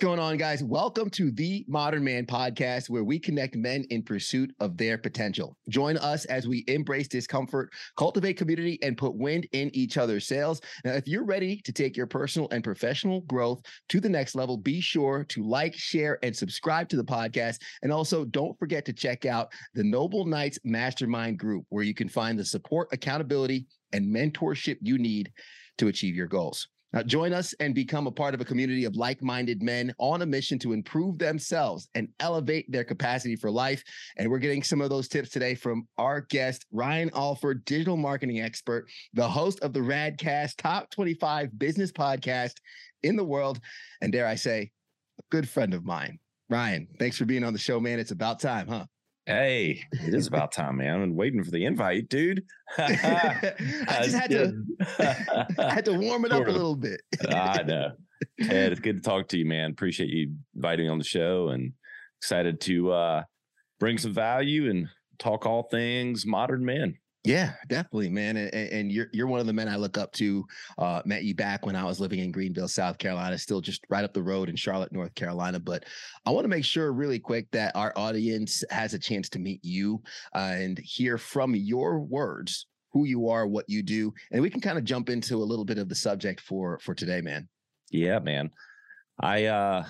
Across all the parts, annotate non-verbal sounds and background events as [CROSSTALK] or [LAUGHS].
going on, guys? Welcome to the Modern Man podcast, where we connect men in pursuit of their potential. Join us as we embrace discomfort, cultivate community, and put wind in each other's sails. Now, if you're ready to take your personal and professional growth to the next level, be sure to like, share, and subscribe to the podcast. And also, don't forget to check out the Noble Knights Mastermind Group, where you can find the support, accountability, and mentorship you need to achieve your goals. Now, join us and become a part of a community of like minded men on a mission to improve themselves and elevate their capacity for life. And we're getting some of those tips today from our guest, Ryan Alford, digital marketing expert, the host of the Radcast Top 25 Business Podcast in the world. And dare I say, a good friend of mine. Ryan, thanks for being on the show, man. It's about time, huh? Hey, it is about time, man. I've been waiting for the invite, dude. [LAUGHS] I just had to [LAUGHS] had to warm it up a little bit. [LAUGHS] I know. Ed, it's good to talk to you, man. Appreciate you inviting me on the show and excited to uh bring some value and talk all things modern men. Yeah, definitely, man. And, and, you're you're one of the men I look up to. Uh, met you back when I was living in Greenville, South Carolina, still just right up the road in Charlotte, North Carolina. But I want to make sure, really quick, that our audience has a chance to meet you uh, and hear from your words who you are, what you do, and we can kind of jump into a little bit of the subject for for today, man. Yeah, man. I uh,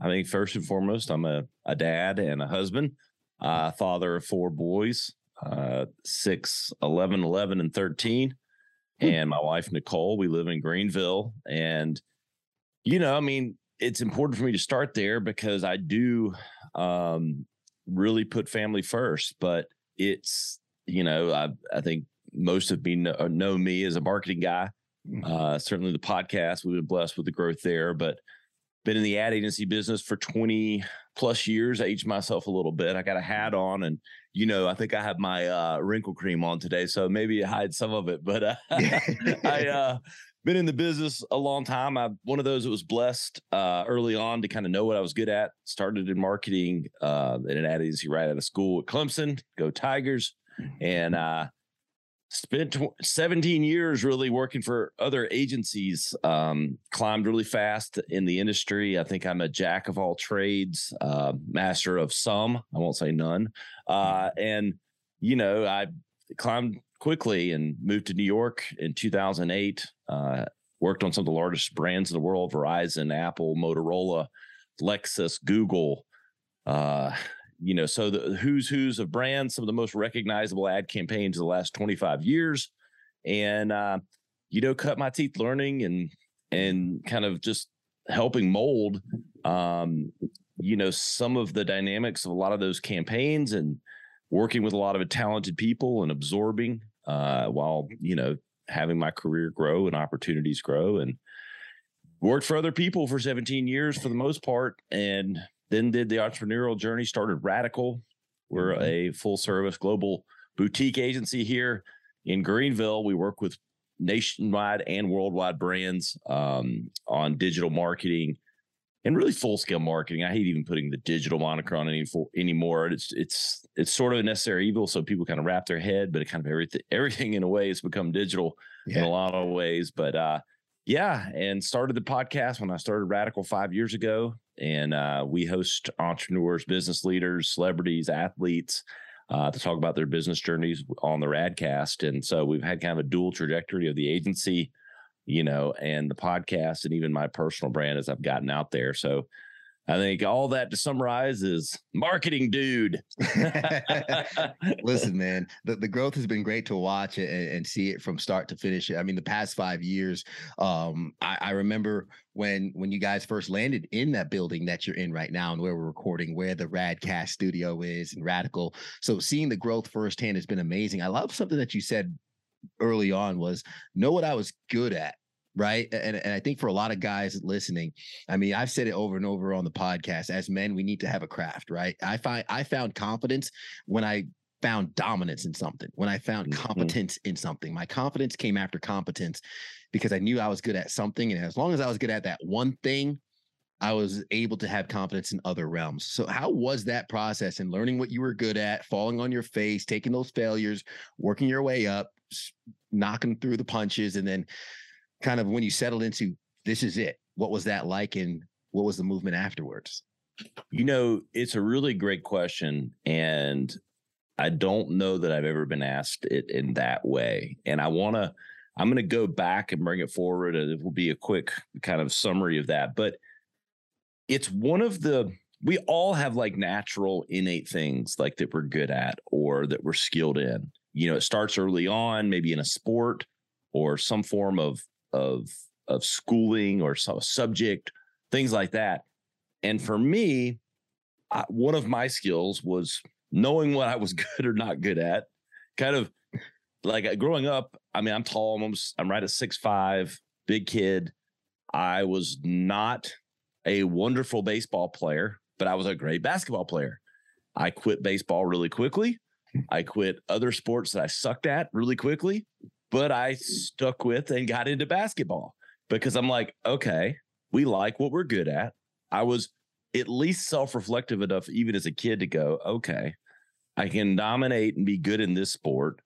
I mean, first and foremost, I'm a a dad and a husband, uh, father of four boys uh, 6, 11, 11, and 13. Hmm. And my wife, Nicole, we live in Greenville. And, you know, I mean, it's important for me to start there because I do um, really put family first. But it's, you know, I, I think most of me know, know me as a marketing guy. Hmm. Uh, certainly the podcast, we've been blessed with the growth there, but been in the ad agency business for 20 plus years. I aged myself a little bit. I got a hat on and you know, I think I have my uh, wrinkle cream on today, so maybe hide some of it. But uh, [LAUGHS] [LAUGHS] I uh, been in the business a long time. I'm one of those that was blessed uh, early on to kind of know what I was good at. Started in marketing uh, in an ad agency right out of school at Clemson. Go Tigers! And uh, spent 17 years really working for other agencies um, climbed really fast in the industry. I think i'm a jack of all trades uh, master of some i won't say none. Uh, and you know i climbed quickly and moved to new york in 2008 uh, worked on some of the largest brands in the world verizon apple motorola lexus google uh, you know, so the who's who's of brands, some of the most recognizable ad campaigns of the last 25 years. And uh, you know, cut my teeth learning and and kind of just helping mold um, you know, some of the dynamics of a lot of those campaigns and working with a lot of talented people and absorbing uh, while, you know, having my career grow and opportunities grow and worked for other people for 17 years for the most part and then did the entrepreneurial journey, started Radical. We're mm-hmm. a full service global boutique agency here in Greenville. We work with nationwide and worldwide brands um, on digital marketing and really full scale marketing. I hate even putting the digital moniker on any for, anymore. It's it's it's sort of a necessary evil, so people kind of wrap their head, but it kind of everything everything in a way has become digital yeah. in a lot of ways. But uh, yeah, and started the podcast when I started Radical five years ago and uh, we host entrepreneurs, business leaders, celebrities, athletes uh, to talk about their business journeys on the Radcast. And so we've had kind of a dual trajectory of the agency, you know, and the podcast, and even my personal brand as I've gotten out there. So I think all that to summarize is marketing, dude. [LAUGHS] Listen, man, the, the growth has been great to watch and, and, see it from start to finish. I mean, the past five years, um, I, I, remember when when you guys first landed in that building that you're in right now and where we're recording, where the Radcast studio is and Radical. So seeing the growth firsthand has been amazing. I love something that you said early on was know what I was good at right? And, and I think for a lot of guys listening, I mean, I've said it over and over on the podcast. As men, we need to have a craft, right? I find I found confidence when I found dominance in something, when I found mm-hmm. competence in something. My confidence came after competence because I knew I was good at something. And as long as I was good at that one thing, I was able to have confidence in other realms. So, how was that process and learning what you were good at, falling on your face, taking those failures, working your way up, knocking through the punches, and then kind of when you settled into this is it, what was that like and what was the movement afterwards? You know, it's a really great question. And I don't know that I've ever been asked it in that way. And I want to, I'm going to go back and bring it forward. And it will be a quick kind of summary of that. But it's one of the, we all have like natural innate things like that we're good at or that we're skilled in. You know, it starts early on, maybe in a sport or some form of, of, of schooling or some subject, things like that. And for me, I, one of my skills was knowing what I was [LAUGHS] good or not good at. Kind of like uh, growing up, I mean, I'm tall, I'm almost, I'm right at six five, big kid. I was not a wonderful baseball player, but I was a great basketball player. I quit baseball really quickly. I quit other sports that I sucked at really quickly, but I stuck with and got into basketball because I'm like, okay, we like what we're good at. I was at least self reflective enough, even as a kid, to go, okay, I can dominate and be good in this sport.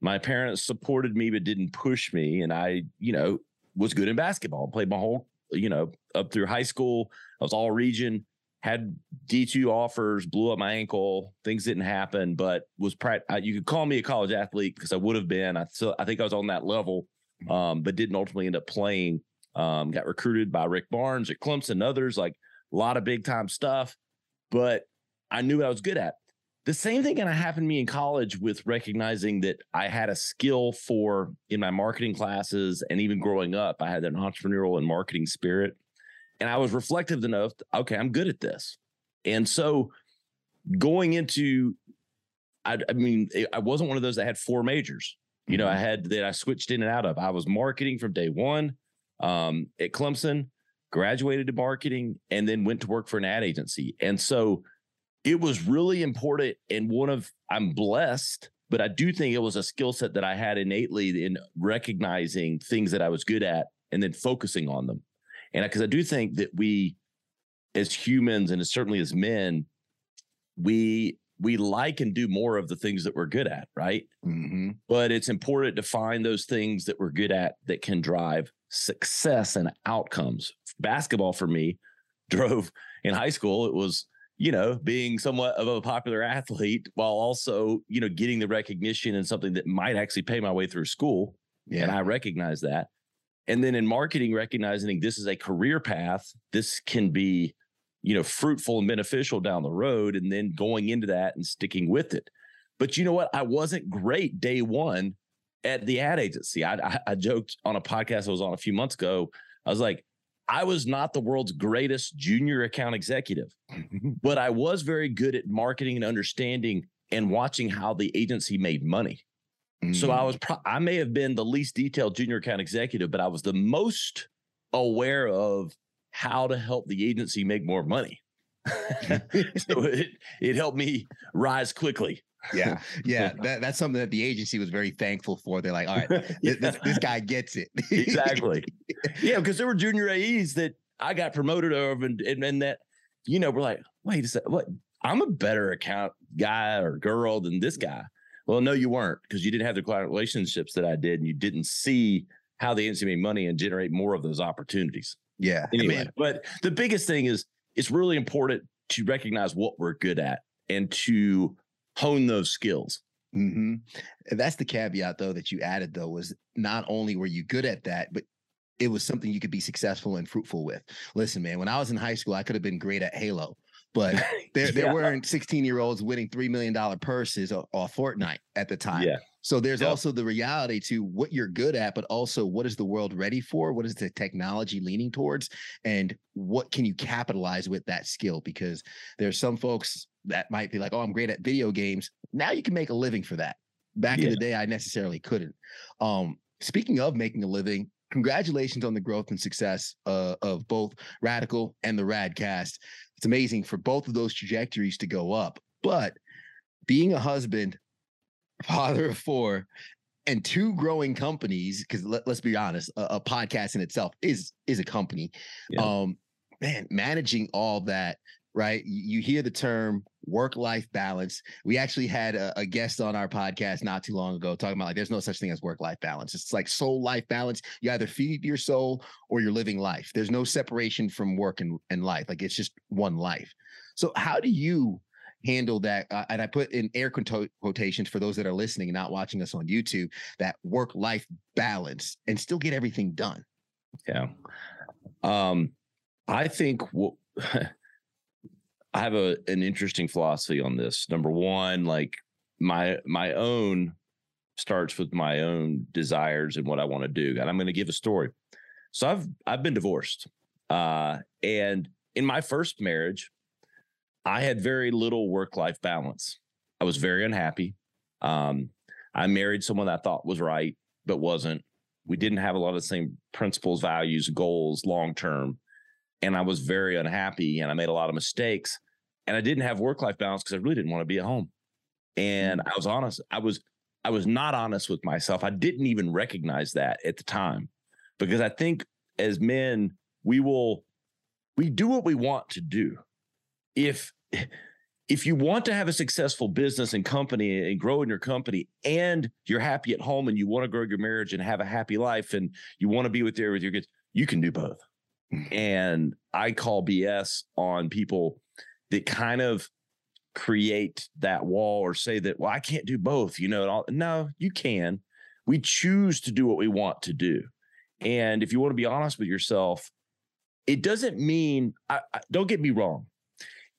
My parents supported me, but didn't push me. And I, you know, was good in basketball, played my whole, you know, up through high school. I was all region, had D2 offers, blew up my ankle. Things didn't happen, but was, you could call me a college athlete because I would have been. I still, I think I was on that level, um, but didn't ultimately end up playing. Um, got recruited by Rick Barnes at Clemson and others, like a lot of big time stuff, but I knew what I was good at. The same thing kind of happened to me in college with recognizing that I had a skill for in my marketing classes and even growing up, I had an entrepreneurial and marketing spirit. And I was reflective enough, okay, I'm good at this. And so going into, I, I mean, I wasn't one of those that had four majors. You know, I mm-hmm. had that I switched in and out of. I was marketing from day one um, at Clemson, graduated to marketing, and then went to work for an ad agency. And so it was really important and one of i'm blessed but i do think it was a skill set that i had innately in recognizing things that i was good at and then focusing on them and because I, I do think that we as humans and certainly as men we we like and do more of the things that we're good at right mm-hmm. but it's important to find those things that we're good at that can drive success and outcomes basketball for me drove [LAUGHS] in high school it was you know, being somewhat of a popular athlete while also, you know, getting the recognition and something that might actually pay my way through school. Yeah. And I recognize that. And then in marketing, recognizing this is a career path, this can be, you know, fruitful and beneficial down the road, and then going into that and sticking with it. But you know what? I wasn't great day one at the ad agency. I, I, I joked on a podcast I was on a few months ago. I was like, I was not the world's greatest junior account executive, [LAUGHS] but I was very good at marketing and understanding and watching how the agency made money. Mm. So I was, mm. pro- I may have been the least detailed junior account executive, but I was the most aware of how to help the agency make more money. [LAUGHS] [LAUGHS] so it, it helped me rise quickly yeah, yeah. [LAUGHS] That, that's something that the agency was very thankful for. They're like, all right, yeah. this, this, guy gets it. exactly. Yeah, because there were junior AEs that I got promoted of, and, and, and that you know we're like, wait a second, what? I'm a better account guy or girl than this guy. Well, no, you weren't because you didn't have the client relationships that I did, and you didn't see how the agency made money and generate more of those opportunities. Yeah. Anyway, I mean, but the biggest thing is it's really important to recognize what we're good at and to hone those skills. Mm-hmm. That's the caveat, though, that you added, though, was not only were you good at that, but it was something you could be successful and fruitful with. Listen, man, when I was in high school, I could have been great at Halo, but [LAUGHS] there, yeah. there weren't 16 year olds winning $3 million purses or, or Fortnite at the time. Yeah. So there's yep. also the reality to what you're good at, but also what is the world ready for? What is the technology leaning towards? And what can you capitalize with that skill? Because there's some folks that might be like, oh, I'm great at video games. Now you can make a living for that. Back yeah. in the day, I necessarily couldn't. Um, speaking of making a living, congratulations on the growth and success uh, of both Radical and the Radcast. It's amazing for both of those trajectories to go up. But being a husband, father of four, and two growing companies, because let, us be honest, a, a, podcast in itself is is a company. Yeah. Um, man, managing all that right? You, hear the term work life balance. We actually had a, a, guest on our podcast not too long ago talking about like there's no such thing as work life balance. It's like soul life balance. You either feed your soul or you're living life. There's no separation from work and, and life. Like it's just one life. So how do you handle that? Uh, and I put in air quotations for those that are listening and not watching us on YouTube that work life balance and still get everything done. Yeah. Um, I think what [LAUGHS] I have a an interesting philosophy on this. Number one, like my my own starts with my own desires and what I want to do. And I'm going to give a story. So I've I've been divorced. Uh and in my first marriage, I had very little work-life balance. I was very unhappy. Um I married someone I thought was right but wasn't. We didn't have a lot of the same principles, values, goals long term and I was very unhappy and I made a lot of mistakes and I didn't have work life balance because I really didn't want to be at home. And mm. I was honest. I was I was not honest with myself. I didn't even recognize that at the time because I think as men we will we do what we want to do. If if you want to have a successful business and company and grow in your company and you're happy at home and you want to grow your marriage and have a happy life and you want to be with there with your kids, you can do both. And I call BS on people that kind of create that wall or say that, well, I can't do both, you know. No, you can. We choose to do what we want to do. And if you want to be honest with yourself, it doesn't mean, I, I, don't get me wrong.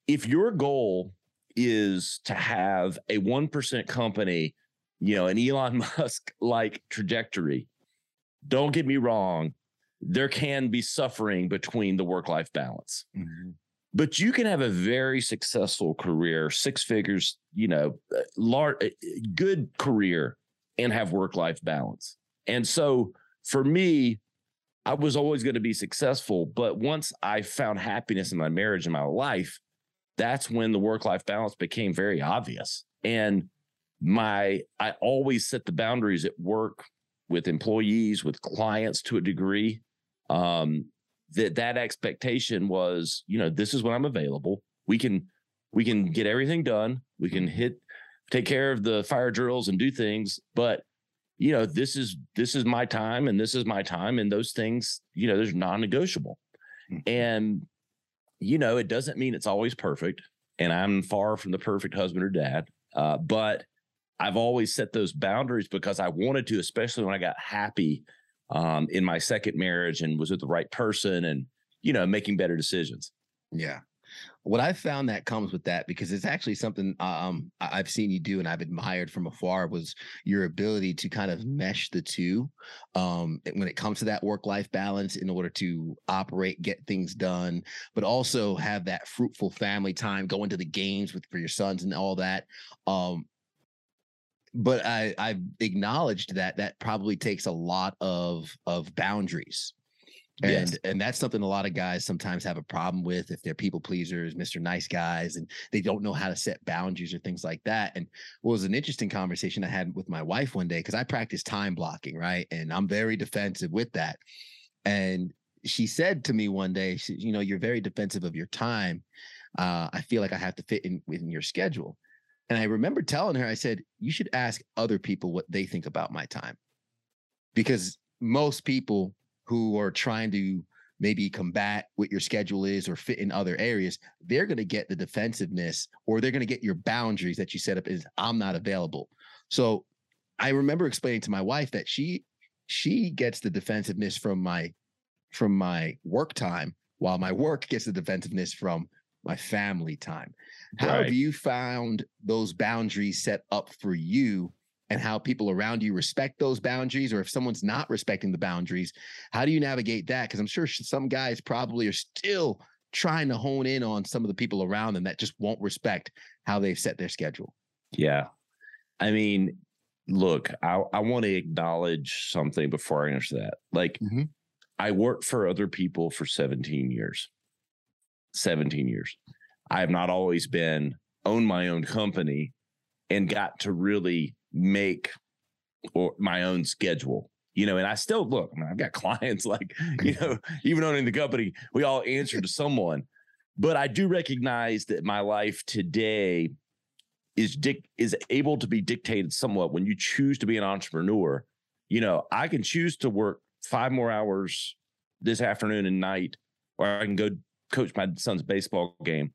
If your goal is to have a 1% company, you know, an Elon [LAUGHS] Musk like trajectory, don't get me wrong there can be suffering between the work life balance. Mm-hmm. But you can have a very successful career, six figures, you know, uh, large, uh, good career, and have work life balance. And so for me, I was always going to be successful. But once I found happiness in my marriage and my life, that's when the work life balance became very obvious. And my, I always set the boundaries at work with employees, with clients to a degree um, that that expectation was, you know, this is when I'm available. We can we can get everything done. We can hit take care of the fire drills and do things, but you know, this is this is my time and this is my time and those things, you know, there's non-negotiable. Mm-hmm. And you know, it doesn't mean it's always perfect and I'm far from the perfect husband or dad. Uh, but I've always set those boundaries because I wanted to, especially when I got happy um, in my second marriage and was with the right person and, you know, making better decisions. Yeah. What I found that comes with that because it's actually something um, I've seen you do and I've admired from afar was your ability to kind of mesh the two um, when it comes to that work life balance in order to operate, get things done, but also have that fruitful family time, go into the games with for your sons and all that. Um, but I I've acknowledged that that probably takes a lot of of boundaries. And yes. and that's something a lot of guys sometimes have a problem with if they're people pleasers, Mr. Nice guys, and they don't know how to set boundaries or things like that. And what was an interesting conversation I had with my wife one day because I practice time blocking, right? And I'm very defensive with that. And she said to me one day, she, you know, you're very defensive of your time. Uh, I feel like I have to fit in within your schedule. And I remember telling her, I said, you should ask other people what they think about my time. Because most people who are trying to maybe combat what your schedule is or fit in other areas, they're going to get the defensiveness or they're going to get your boundaries that you set up is I'm not available. So I remember explaining to my wife that she she gets the defensiveness from my from my work time while my work gets the defensiveness from my family time. How right. have you found those boundaries set up for you and how people around you respect those boundaries? Or if someone's not respecting the boundaries, how do you navigate that? Because I'm sure some guys probably are still trying to hone in on some of the people around them that just won't respect how they've set their schedule. Yeah. I mean, look, I, I want to acknowledge something before I answer that. Like, mm-hmm. I worked for other people for 17 years. 17 years. I have not always been own my own company and got to really make or my own schedule. You know, and I still look, I mean, I've got [LAUGHS] clients like, you know, even owning the company, we all answer to someone. but I do recognize that my life today is dic- is able to be dictated somewhat when you choose to be an entrepreneur. You know, I can choose to work five more hours this afternoon and night, or I can go coach my son's baseball game,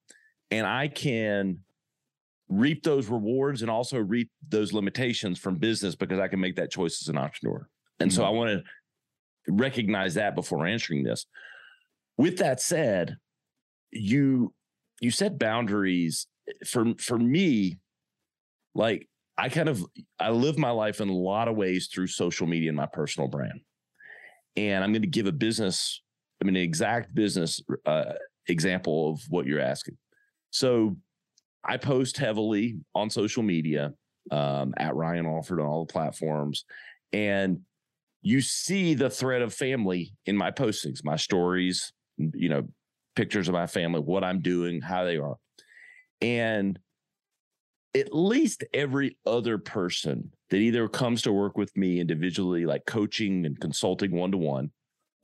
and I can reap those rewards and also reap those limitations from business because I can make that choice as an entrepreneur. And mm-hmm. so I want to recognize that before answering this. With that said, you you set boundaries for for me like I kind of I live my life in a lot of ways through social media and my personal brand. And I'm going to give a business I mean an exact business uh, example of what you're asking. So I post heavily on social media um, at Ryan Alford on all the platforms, and you see the thread of family in my postings, my stories, you know, pictures of my family, what I'm doing, how they are, and at least every other person that either comes to work with me individually, like coaching and consulting one to one,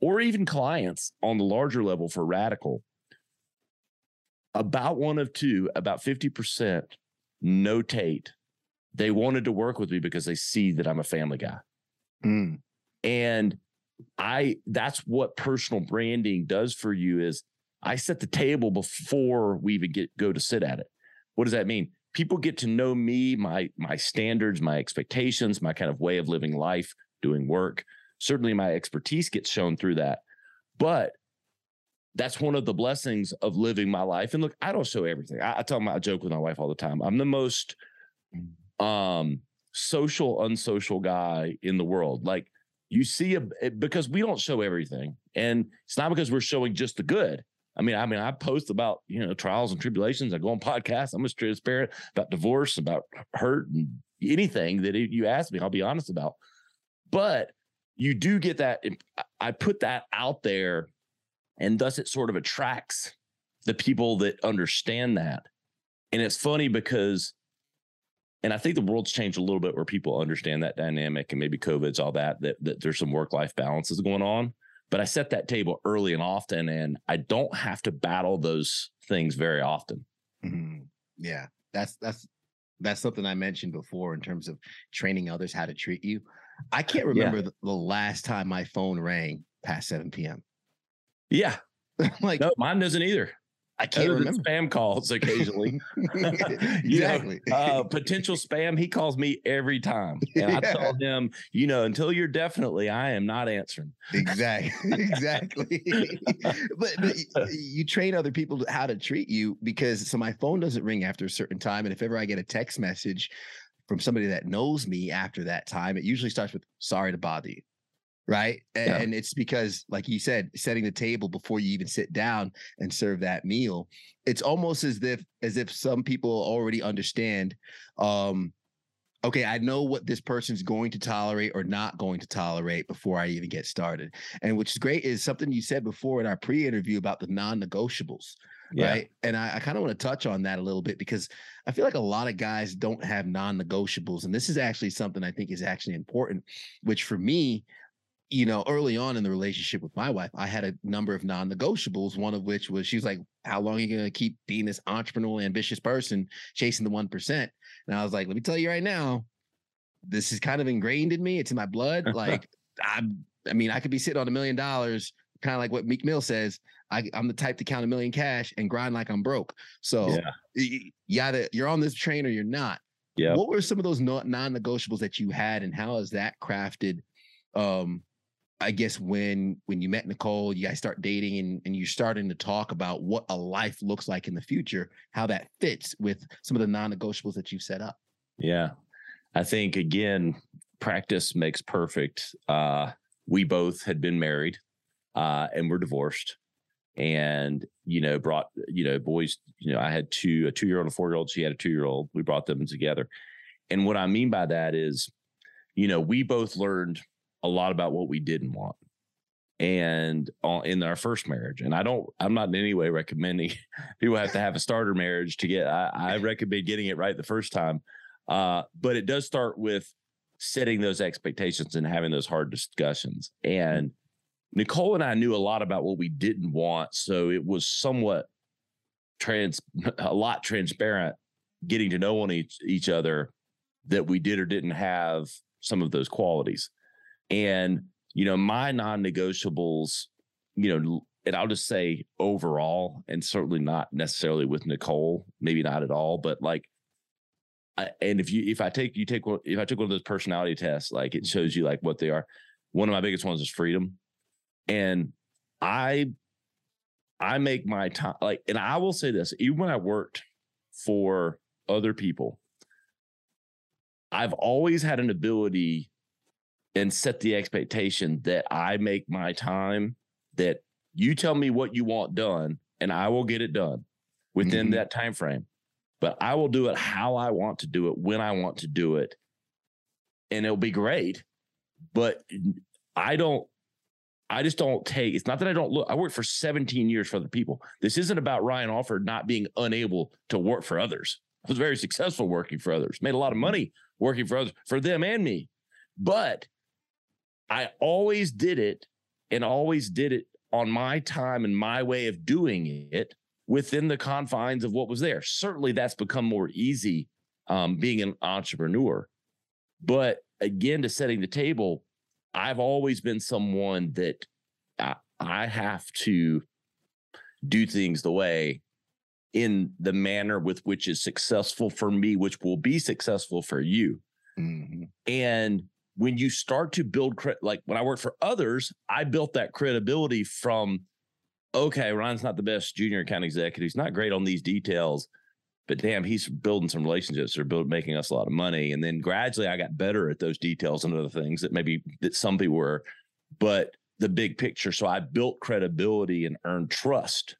or even clients on the larger level for Radical, about one of two, about 50% notate they wanted to work with me because they see that I'm a family guy. Mm. And I that's what personal branding does for you is I set the table before we even get go to sit at it. What does that mean? People get to know me, my my standards, my expectations, my kind of way of living life, doing work. Certainly my expertise gets shown through that. But that's one of the blessings of living my life. And look, I don't show everything. I, I tell my I joke with my wife all the time. I'm the most um social, unsocial guy in the world. Like you see a because we don't show everything. And it's not because we're showing just the good. I mean, I mean, I post about, you know, trials and tribulations. I go on podcasts. I'm as transparent about divorce, about hurt and anything that you ask me, I'll be honest about. But you do get that. I put that out there and thus it sort of attracts the people that understand that. And it's funny because, and I think the world's changed a little bit where people understand that dynamic and maybe COVID's all that, that, that there's some work life balances going on. But I set that table early and often, and I don't have to battle those things very often. Mm-hmm. Yeah, that's that's that's something I mentioned before in terms of training others how to treat you. I can't remember yeah. the, the, last time my phone rang past 7 p.m. Yeah. [LAUGHS] like no, mine doesn't either. I can't Other remember spam calls occasionally. [LAUGHS] [LAUGHS] exactly. know, uh, potential spam. He calls me every time, and yeah. I tell him, you know, until you're definitely, I am not answering. Exactly. Exactly. but, but you train other people how to treat you because so my phone doesn't ring after a certain time, and if ever I get a text message from somebody that knows me after that time, it usually starts with "Sorry to bother you." Right yeah. and it's because like you said setting the table before you even sit down and serve that meal it's almost as if as if some people already understand um okay i know what this person's going to tolerate or not going to tolerate before i even get started and which is great is something you said before in our pre-interview about the non-negotiables yeah. right and i, I kind of want to touch on that a little bit because i feel like a lot of guys don't have non-negotiables and this is actually something i think is actually important which for me you know, early on in the relationship with my wife, I had a number of non-negotiables. One of which was she was like, "How long are you going to keep being this entrepreneurial, ambitious person chasing the one percent?" And I was like, "Let me tell you right now, this is kind of ingrained in me. It's in my blood. [LAUGHS] like, I, I mean, I could be sitting on a million dollars, kind of like what Meek Mill says. I, am the type to count a million cash and grind like I'm broke. So, yeah, you you're on this train or you're not. Yeah. What were some of those non-negotiables that you had, and how is that crafted? Um, I guess when when you met Nicole, you guys start dating and, and you're starting to talk about what a life looks like in the future, how that fits with some of the non-negotiables that you've set up. Yeah. I think again, practice makes perfect. Uh, we both had been married uh, and we're divorced and you know brought you know boys you know i had two a two year old and a four year old she had a two year old we brought them together and what i mean by that is you know we both learned a lot about what we didn't want. And in our first marriage and i don't i'm not in any way recommending [LAUGHS] people have to have a starter marriage to get i, I recommend getting it right the first time. Uh, but it does start with setting those expectations and having those hard discussions. And nicole and i knew a lot about what we didn't want so it was somewhat trans [LAUGHS] a lot transparent, getting to know on each each other that we did or didn't have some of those qualities. And you know, my non-negotiables, you know, and I'll just say overall, and certainly not necessarily with Nicole, maybe not at all, but like I, and if you if I take you take if I took one of those personality tests, like it shows you like what they are. One of my biggest ones is freedom, and I I make my time like, and I will say this: even when I worked for other people, I've always had an ability and set the expectation that I make my time. That you tell me what you want done, and I will get it done within mm-hmm. that time frame but I will do it how I want to do it, when I want to do it. And it'll be great. But I don't, I just don't take, it's not that I don't look, I worked for 17 years for other people. This isn't about Ryan Alford not being unable to work for others. I was very successful working for others, made a lot of money working for others, for them and me. But I always did it and always did it on my time and my way of doing it within the confines of what was there. Certainly that's become more easy um, being an entrepreneur. But again, to setting the table, I've always been someone that I, I have to do things the way in the manner with which is successful for me, which will be successful for you. Mm-hmm. And when you start to build credit, like when I worked for others, I built that credibility from okay, Ryan's not the best junior account executive. He's not great on these details, but damn, he's building some relationships. They're build, making us a lot of money. And then gradually I got better at those details and other things that maybe that some people were, but the big picture. So I built credibility and earned trust.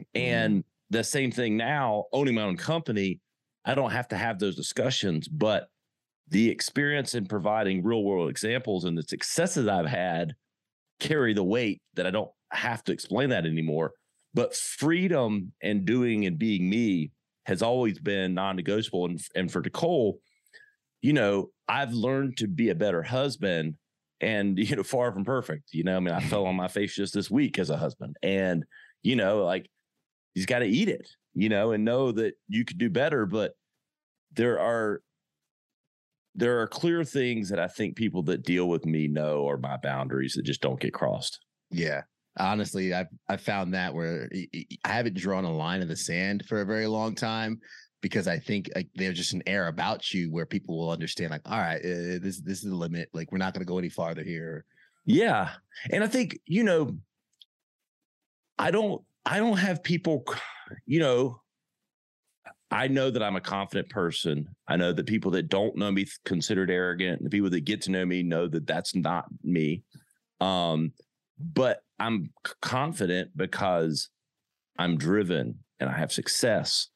Mm-hmm. And the same thing now, owning my own company, I don't have to have those discussions, but the experience in providing real world examples and the successes I've had carry the weight that I don't have to explain that anymore. But freedom and doing and being me has always been non-negotiable. And, and for Nicole, you know, I've learned to be a better husband and, [LAUGHS] you know, far from perfect. You know, I mean, I fell on my face just this week as a husband. And, you know, like he's got to eat it, you know, and know that you could do better. But there are there are clear things that I think people that deal with me know are my boundaries that just don't get crossed. Yeah. Honestly i've i found that where i haven't drawn a line in the sand for a very long time because i think like, there's just an air about you where people will understand like all right uh, this this is the limit. Like we're not going to go any farther here. Yeah. And i think you know i don't i don't have people you know I know that I'm a confident person. I know that people that don't know me considered arrogant. The people that get to know me know that that's not me. Um, but I'm confident because I'm driven and I have success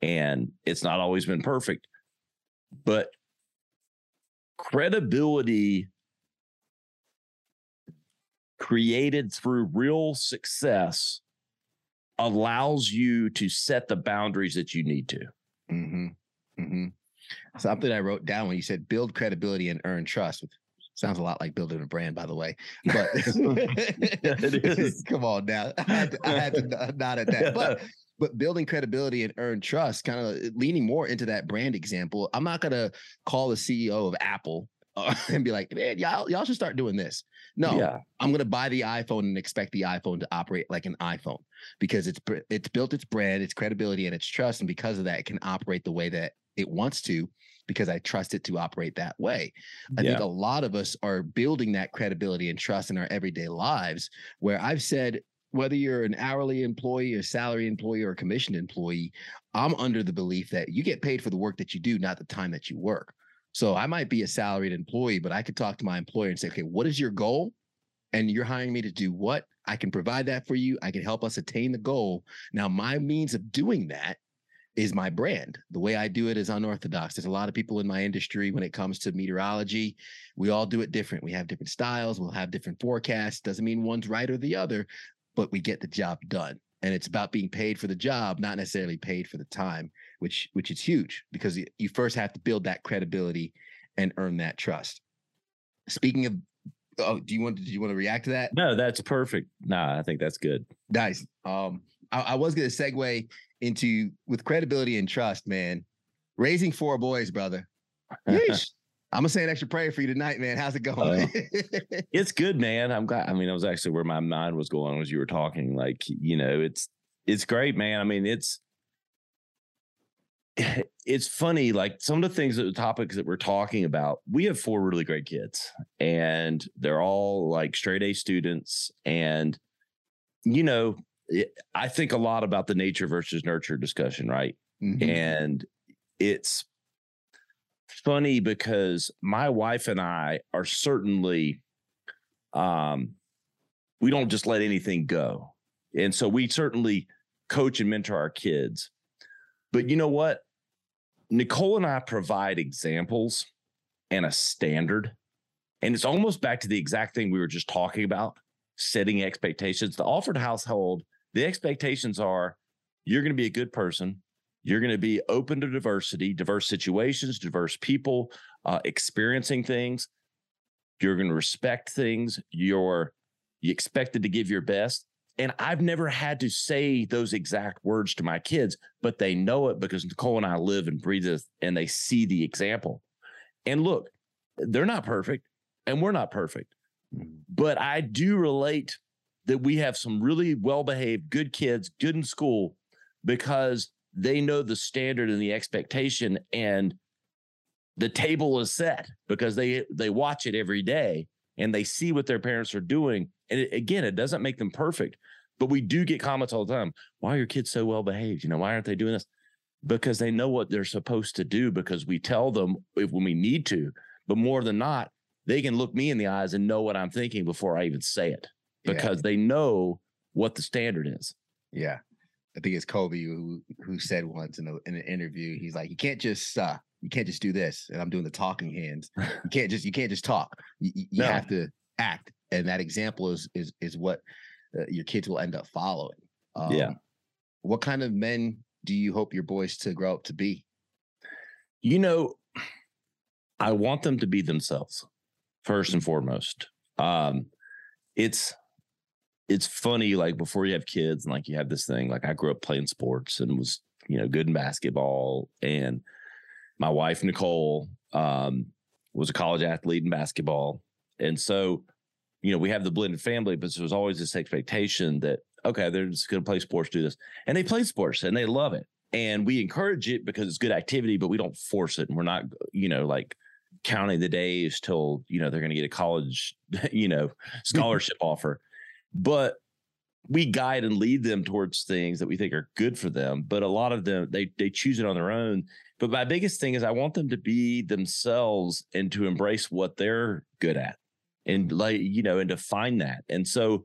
and it's not always been perfect. But credibility created through real success allows you to set the boundaries that you need to. Mm-hmm. Mm-hmm. Something I wrote down when you said build credibility and earn trust. Sounds a lot like building a brand, by the way. But [LAUGHS] it [LAUGHS] is. come on now, I had to, I had to nod at that. But [LAUGHS] but building credibility and earn trust, kind of leaning more into that brand example. I'm not gonna call the CEO of Apple Uh, [LAUGHS] and be like, man, y'all y'all should start doing this. No, yeah. I'm gonna buy the iPhone and expect the iPhone to operate like an iPhone because it's it's built its brand, its credibility, and its trust, and because of that, it can operate the way that it wants to because I trust it to operate that way. I yeah. think a lot of us are building that credibility and trust in our everyday lives where I've said, whether you're an hourly employee, a salary employee, or a commissioned employee, I'm under the belief that you get paid for the work that you do, not the time that you work. So I might be a salaried employee, but I could talk to my employer and say, okay, what is your goal? And you're hiring me to do what? I can provide that for you. I can help us attain the goal. Now, my means of doing that is my brand. The way I do it is unorthodox. There's a lot of people in my industry when it comes to meteorology. We all do it different. We have different styles, we'll have different forecasts. Doesn't mean one's right or the other, but we get the job done. And it's about being paid for the job, not necessarily paid for the time, which which is huge because you first have to build that credibility and earn that trust. Speaking of oh, do you want do you want to react to that? No, that's perfect. Nah, I think that's good. Nice. Um I, I was going to segue into with credibility and trust, man. Raising four boys, brother. [LAUGHS] I'm gonna say an extra prayer for you tonight, man. How's it going? Uh, [LAUGHS] it's good, man. I'm glad. I mean, I was actually where my mind was going as you were talking. Like, you know, it's it's great, man. I mean, it's [LAUGHS] it's funny. Like some of the things, that the topics that we're talking about. We have four really great kids, and they're all like straight A students. And you know, it, I think a lot about the nature versus nurture discussion, right? Mm-hmm. And it's funny because my wife and I are certainly um we don't just let anything go. And so we certainly coach and mentor our kids. But you know what? Nicole and I provide examples and a standard. And it's almost back to the exact thing we were just talking about setting expectations. The Alford household, the expectations are you're going to be a good person. You're going to be open to diversity, diverse situations, diverse people, uh, experiencing things. You're going to respect things. You're you expected to give your best. And I've never had to say those exact words to my kids, but they know it because Nicole and I live and breathe it and they see the example. And look, they're not perfect and we're not perfect. Mm-hmm. But I do relate that we have some really well behaved, good kids, good in school, because they know the standard and the expectation and the table is set because they they watch it every day and they see what their parents are doing and it, again it doesn't make them perfect but we do get comments all the time why are your kids so well behaved? You know why aren't they doing this? Because they know what they're supposed to do because we tell them if when we need to but more than not they can look me in the eyes and know what i'm thinking before i even say it because yeah. they know what the standard is. Yeah I think it's Kobe who who said once in, a, in an interview, he's like, you can't just uh, you can't just do this, and I'm doing the talking hands. [LAUGHS] You can't just you can't just talk. You, you no. have to act, and that example is is is what uh, your kids will end up following. Um, yeah. What kind of men do you hope your boys to grow up to be? You know, I want them to be themselves first and foremost. Um, it's it's funny like before you have kids and like you have this thing like i grew up playing sports and was you know good in basketball and my wife nicole um, was a college athlete in basketball and so you know we have the blended family but there was always this expectation that okay they're just going to play sports do this and they play sports and they love it and we encourage it because it's good activity but we don't force it and we're not you know like counting the days till you know they're going to get a college [LAUGHS] you know [LAUGHS] scholarship offer but we guide and lead them towards things that we think are good for them but a lot of them they they choose it on their own. But my biggest thing is i want them to be themselves and to embrace what they're good at and like you know and to find that. And so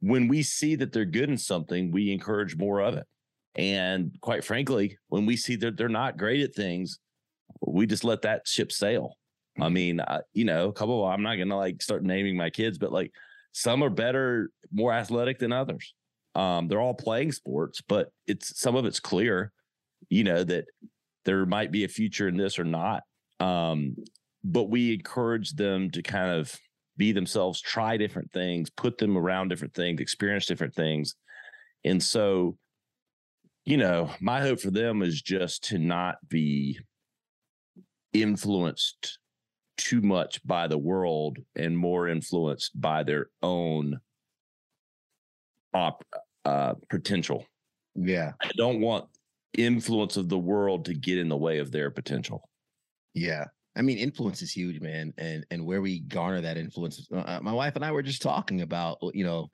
when we see that they're good in something we encourage more of it. And quite frankly when we see that they're not great at things we just let that ship sail. I mean I, you know a couple of, i'm not gonna like start naming my kids but like some are better, more athletic than others. Um, they're all playing sports, but it's some of it's clear, you know, that there might be a future in this or not. Um, but we encourage them to kind of be themselves, try different things, put them around different things, experience different things. And so, you know, my hope for them is just to not be influenced too much by the world and more influenced by their own op, uh, potential. Yeah. I don't want influence of the world to get in the way of their potential. Yeah. I mean, influence is huge, man, and and where we garner that influence. Uh, my wife and I were just talking about, you know,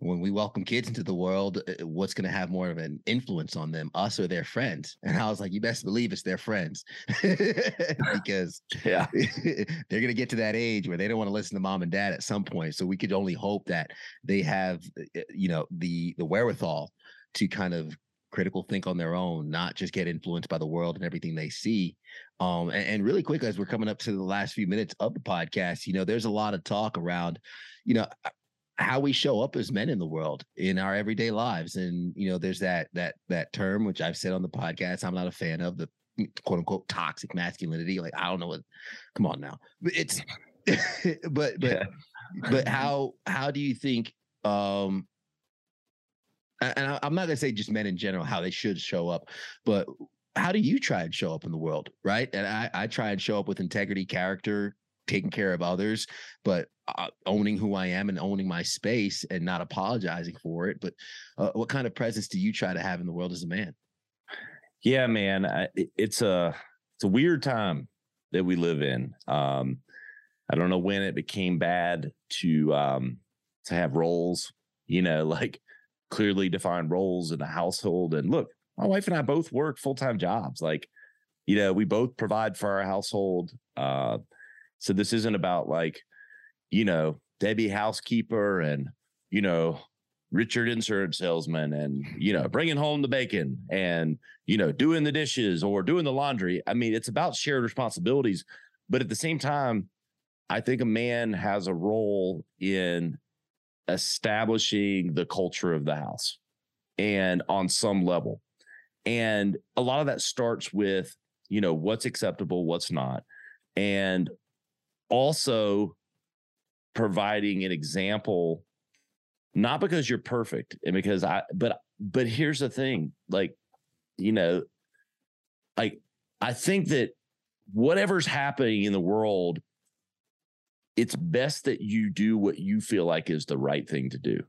when we welcome kids into the world, uh, what's going to have more of an influence on them, us or their friends? And I was like, you best believe it's their friends, [LAUGHS] because yeah, [LAUGHS] they're going to get to that age where they don't want to listen to mom and dad at some point. So we could only hope that they have, uh, you know, the the wherewithal to kind of critical think on their own, not just get influenced by the world and everything they see. Um, and, and really quick, as we're coming up to the last few minutes of the podcast, you know, there's a lot of talk around, you know, how we show up as men in the world in our everyday lives and you know there's that that that term which i've said on the podcast i'm not a fan of the quote unquote toxic masculinity like i don't know what come on now But it's [LAUGHS] but but yeah. but how how do you think um and I, I'm not gonna say just men in general how they should show up, but how do you try and show up in the world, right? And I, I try and show up with integrity, character, taking care of others, but uh, owning who I am and owning my space and not apologizing for it. But uh, what kind of presence do you try to have in the world as a man? Yeah, man, I, it's a it's a weird time that we live in. Um, I don't know when it became bad to um, to have roles, you know, [LAUGHS] like clearly defined roles in a household. And look, my wife and I both work full time jobs. Like, you know, we both provide for our household. Uh, so this isn't about like, you know, Debbie housekeeper and, you know, Richard insurance salesman and, you know, bringing home the bacon and, you know, doing the dishes or doing the laundry. I mean, it's about shared responsibilities. But at the same time, I think a man has a role in establishing the culture of the house and on some level. And a lot of that starts with, you know, what's acceptable, what's not. And also providing an example not because you're perfect and because i but but here's the thing like you know like i think that whatever's happening in the world it's best that you do what you feel like is the right thing to do.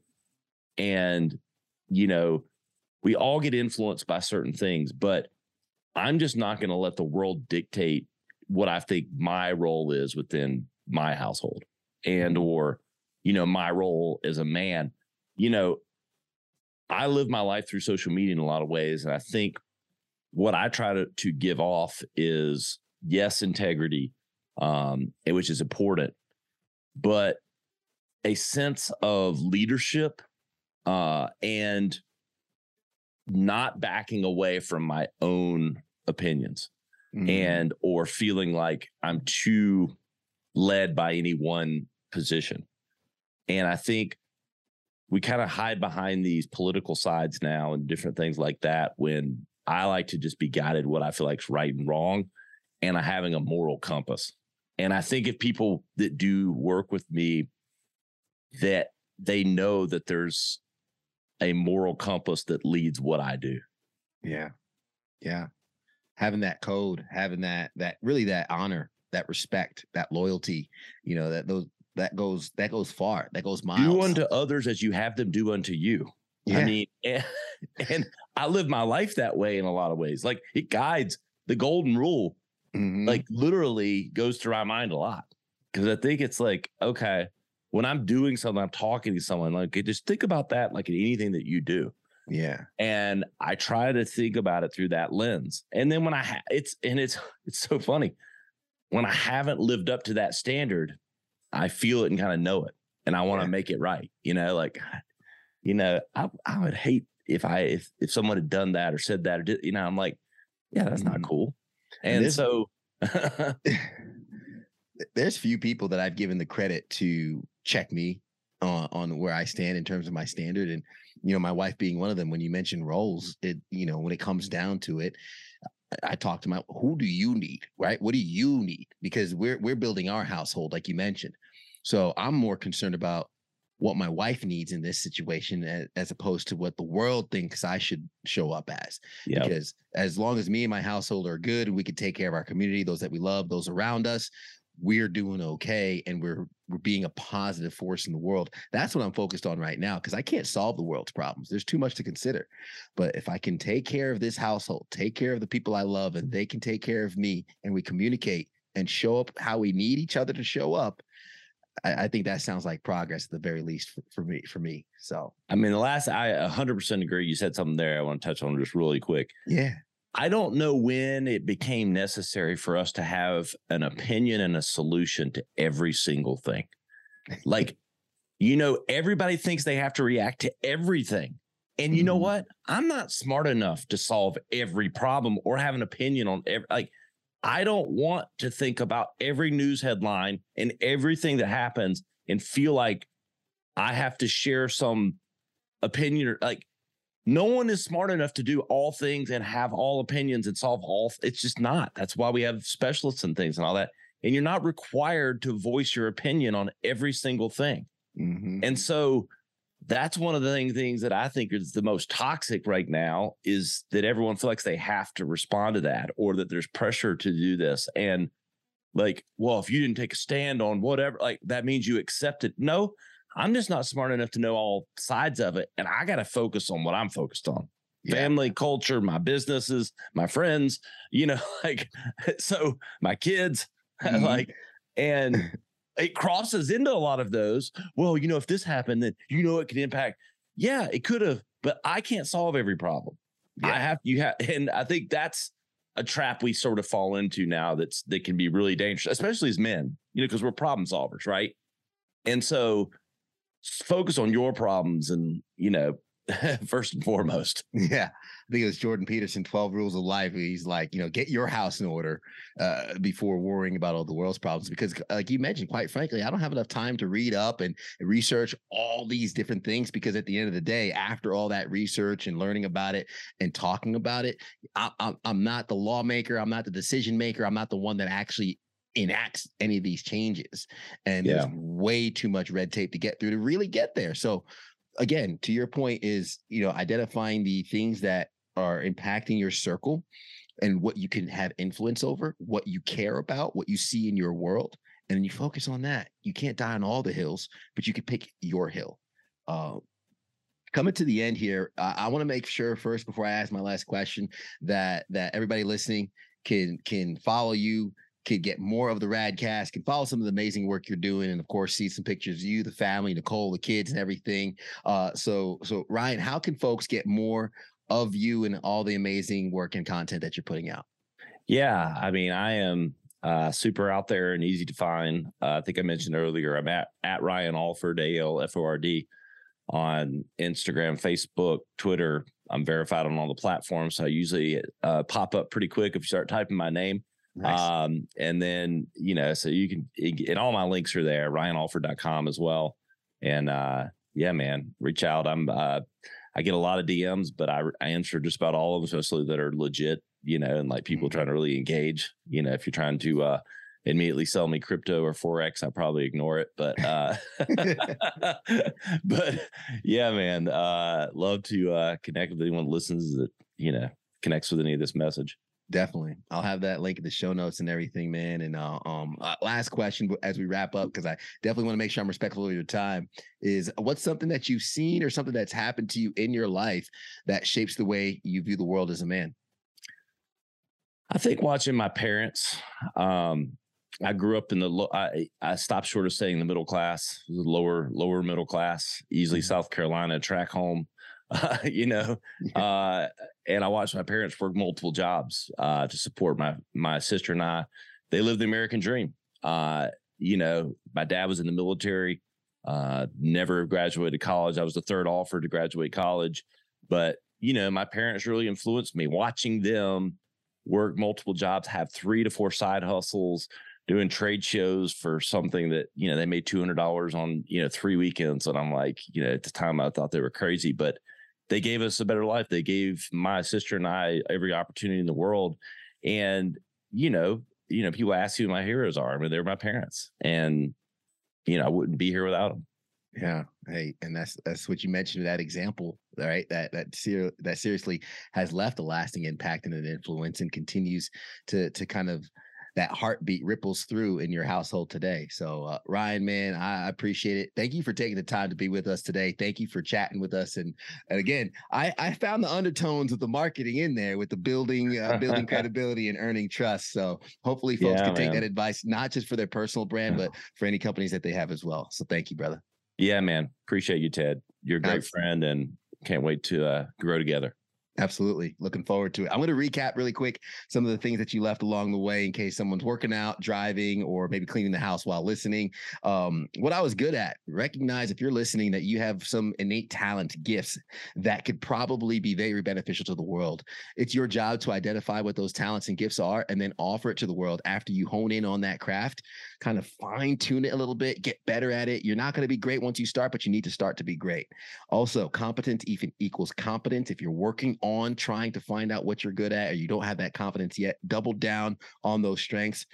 And you know we all get influenced by certain things but i'm just not going to let the world dictate what I think my role is within my household and mm-hmm. or you know my role as a man you know I live my life through social media in a lot of ways and I think what I try to to give off is yes integrity um which is important but a sense of leadership uh and not backing away from my own opinions mm. and or feeling like I'm too led by any one position. And I think we kind of hide behind these political sides now and different things like that when I like to just be guided what I feel like is right and wrong and I having a moral compass. And I think if people that do work with me that they know that there's a moral compass that leads what I do. Yeah. Yeah having that code, having that that really that honor, that respect, that loyalty, you know, that those that goes that goes far. That goes miles. Do unto others as you have them do unto you. Yeah. I mean, [LAUGHS] and, and, I live my life that way in a lot of ways. Like it guides the golden rule, mm-hmm. like literally goes through my mind a lot. Cause I think it's like, okay, when I'm doing something, I'm talking to someone, like just think about that like in anything that you do. Yeah. And I try to think about it through that lens. And then when I ha- it's and it's [LAUGHS] it's so funny. When I haven't lived up to that standard, I feel it and kind of know it. And I want to yeah. make it right. You know, like you know, I I would hate if I if if someone had done that or said that or did, you know, I'm like, yeah, that's mm-hmm. not cool. And, and so [LAUGHS] [LAUGHS] there's few people that I've given the credit to check me on, on where I stand in terms of my standard. And, you know, my wife being one of them, when you mention roles, it, you know, when it comes down to it, I, talk to my who do you need, right? What do you need? Because we're we're building our household, like you mentioned. So I'm more concerned about what my wife needs in this situation as, as opposed to what the world thinks I should show up as. Yep. Because as long as me and my household are good and we can take care of our community, those that we love, those around us, we're doing okay and we're we're being a positive force in the world. That's what I'm focused on right now because I can't solve the world's problems. There's too much to consider. But if I can take care of this household, take care of the people I love, and they can take care of me, and we communicate and show up how we need each other to show up, I, I think that sounds like progress at the very least for, for, me. For me, so I mean, the last I 100% agree. You said something there. I want to touch on just really quick. Yeah. I don't know when it became necessary for us to have an opinion and a solution to every single thing. Like, you know, everybody thinks they have to react to everything. And you know mm-hmm. what? I'm not smart enough to solve every problem or have an opinion on every, like, I don't want to think about every news headline and everything that happens and feel like I have to share some opinion or like no one is smart enough to do all things and have all opinions and solve all. It's just not. That's why we have specialists and things and all that. And you're not required to voice your opinion on every single thing. Mm-hmm. And so that's one of the thing, things that I think is the most toxic right now is that everyone feels like they have to respond to that or that there's pressure to do this. And like, well, if you didn't take a stand on whatever, like that means you accept it. No, I'm just not smart enough to know all sides of it. And I got to focus on what I'm focused on. Yeah. Family, culture, my businesses, my friends, you know, [LAUGHS] like so my kids, [LAUGHS] mm-hmm. like, and [LAUGHS] it crosses into a lot of those. Well, you know, if this happened, then you know it could impact. Yeah, it could have, but I can't solve every problem. Yeah. I have you have, and I think that's a trap we sort of fall into now. That's that can be really dangerous, especially as men. You know, because we're problem solvers, right? And so focus on your problems and you know [LAUGHS] first and foremost. Yeah. Was Jordan Peterson, 12 Rules of Life. He's like, you know, get your house in order uh, before worrying about all the world's problems. Because, like you mentioned, quite frankly, I don't have enough time to read up and research all these different things. Because at the end of the day, after all that research and learning about it and talking about it, I, I'm, I'm not the lawmaker. I'm not the decision maker. I'm not the one that actually enacts any of these changes. And yeah. there's way too much red tape to get through to really get there. So, again, to your point, is you know identifying the things that are impacting your circle and what you can have influence over, what you care about, what you see in your world, and then you focus on that. You can't die on all the hills, but you can pick your hill. Uh, coming to the end here, I, I want to make sure first before I ask my last question that that everybody listening can can follow you could get more of the Radcast, can follow some of the amazing work you're doing, and of course, see some pictures of you, the family, Nicole, the kids, and everything. Uh, so, so Ryan, how can folks get more of you and all the amazing work and content that you're putting out? Yeah, I mean, I am uh, super out there and easy to find. Uh, I think I mentioned earlier, I'm at at Ryan Alford, A L F O R D, on Instagram, Facebook, Twitter. I'm verified on all the platforms, so I usually uh, pop up pretty quick if you start typing my name. Nice. Um, and then, you know, so you can, and all my links are there, ryanalford.com as well. And, uh, yeah, man, reach out. I'm, uh, I get a lot of DMs, but I, I answer just about all of them, especially that are legit, you know, and like people mm-hmm. trying to really engage, you know, if you're trying to, uh, immediately sell me crypto or forex i probably ignore it but uh [LAUGHS] but yeah man uh love to uh connect with anyone listens that you know connects with any of this message Definitely. I'll have that link in the show notes and everything, man. And uh, um, uh, last question as we wrap up, because I definitely want to make sure I'm respectful of your time, is what's something that you've seen or something that's happened to you in your life that shapes the way you view the world as a man? I think watching my parents. Um, I grew up in the low. I I stopped short of saying the middle class, lower lower middle class, easily mm-hmm. South Carolina track home. Uh, [LAUGHS] you know, [LAUGHS] uh, and I watched my parents work multiple jobs uh, to support my my sister and I. They lived the American dream. Uh, you know, my dad was in the military, uh, never graduated college. I was the third offer to graduate college, but you know, my parents really influenced me. Watching them work multiple jobs, have three to four side hustles, doing trade shows for something that you know they made two hundred dollars on you know three weekends, and I'm like, you know, at the time I thought they were crazy, but they gave us a better life. They gave my sister and I every opportunity in the world. And, you know, you know, people ask who my heroes are. I mean, they're my parents. And, you know, I wouldn't be here without them. Yeah. Hey, and that's that's what you mentioned that example, right? That that ser- that seriously has left a lasting impact and an influence and continues to to kind of that heartbeat ripples through in your household today. So, uh, Ryan, man, I appreciate it. Thank you for taking the time to be with us today. Thank you for chatting with us. And, and again, I, I found the undertones of the marketing in there with the building, uh, building [LAUGHS] credibility and earning trust. So, hopefully, folks yeah, can man. take that advice not just for their personal brand, but [SIGHS] for any companies that they have as well. So, thank you, brother. Yeah, man. Appreciate you, Ted. You're a great friend, and can't wait to uh, grow together. Absolutely. Looking forward to it. I'm going to recap really quick some of the things that you left along the way in case someone's working out, driving, or maybe cleaning the house while listening. Um, what I was good at, recognize if you're listening that you have some innate talent, gifts that could probably be very beneficial to the world. It's your job to identify what those talents and gifts are and then offer it to the world after you hone in on that craft, kind of fine tune it a little bit, get better at it. You're not going to be great once you start, but you need to start to be great. Also, competence even equals competence. If you're working on trying to find out what you're good at or you don't have that confidence yet, double down on those strengths.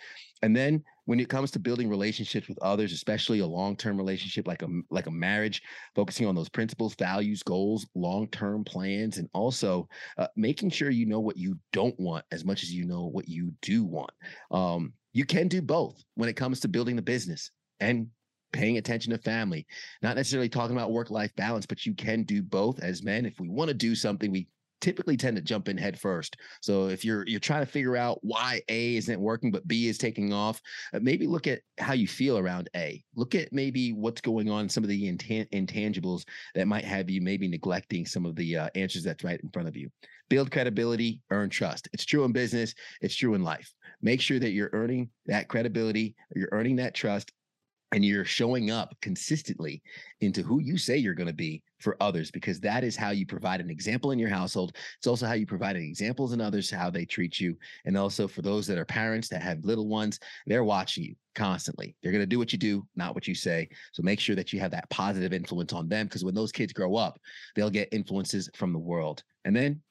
And then when it comes to building relationships with others, especially a long-term relationship like a like a marriage, focusing on those principles, values, goals, long-term plans, and also uh, making sure you know what you don't want as much as you know what you do want. Um, you can do both when it comes to building the business and paying attention to family. Not necessarily talking about work-life balance, but you can do both as men. If we want to do something, we typically tend to jump in head first. So if you're you're trying to figure out why A isn't working but B is taking off, uh, maybe look at how you feel around A. Look at maybe what's going on, some of the intan- intangibles that might have you maybe neglecting some of the uh, answers that's right in front of you. Build credibility, earn trust. It's true in business, it's true in life. Make sure that you're earning that credibility, you're earning that trust and you're showing up consistently into who you say you're going to be for others because that is how you provide an example in your household. It's also how you provide examples in others how they treat you. And also for those that are parents that have little ones they're watching you constantly. They're going to do what you do not what you say. So make sure that you have that positive influence on them because when those kids grow up they'll get influences from the world. And then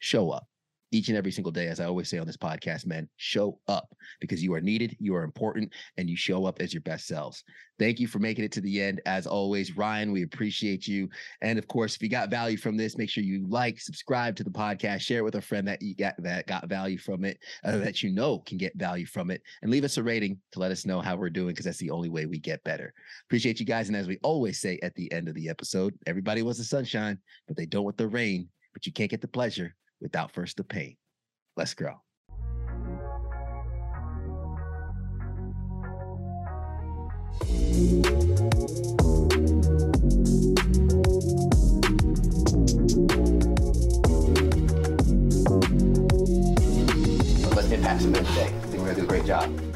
show up each and every single day, as I always say on this podcast, men, show up because you are needed, you are important, and you show up as your best selves. Thank you for making it to the end. As always, Ryan, we appreciate you. And of course, if you got value from this, make sure you like, subscribe to the podcast, share it with a friend that you got that got value from it, uh, that you know can get value from it, and leave us a rating to let us know how we're doing because that's the only way we get better. Appreciate you guys. And as we always say at the end of the episode, everybody wants the sunshine, but they don't want the rain. But you can't get the pleasure without first the pain. Let's grow. Let's impact some today. I think we're gonna do a great job.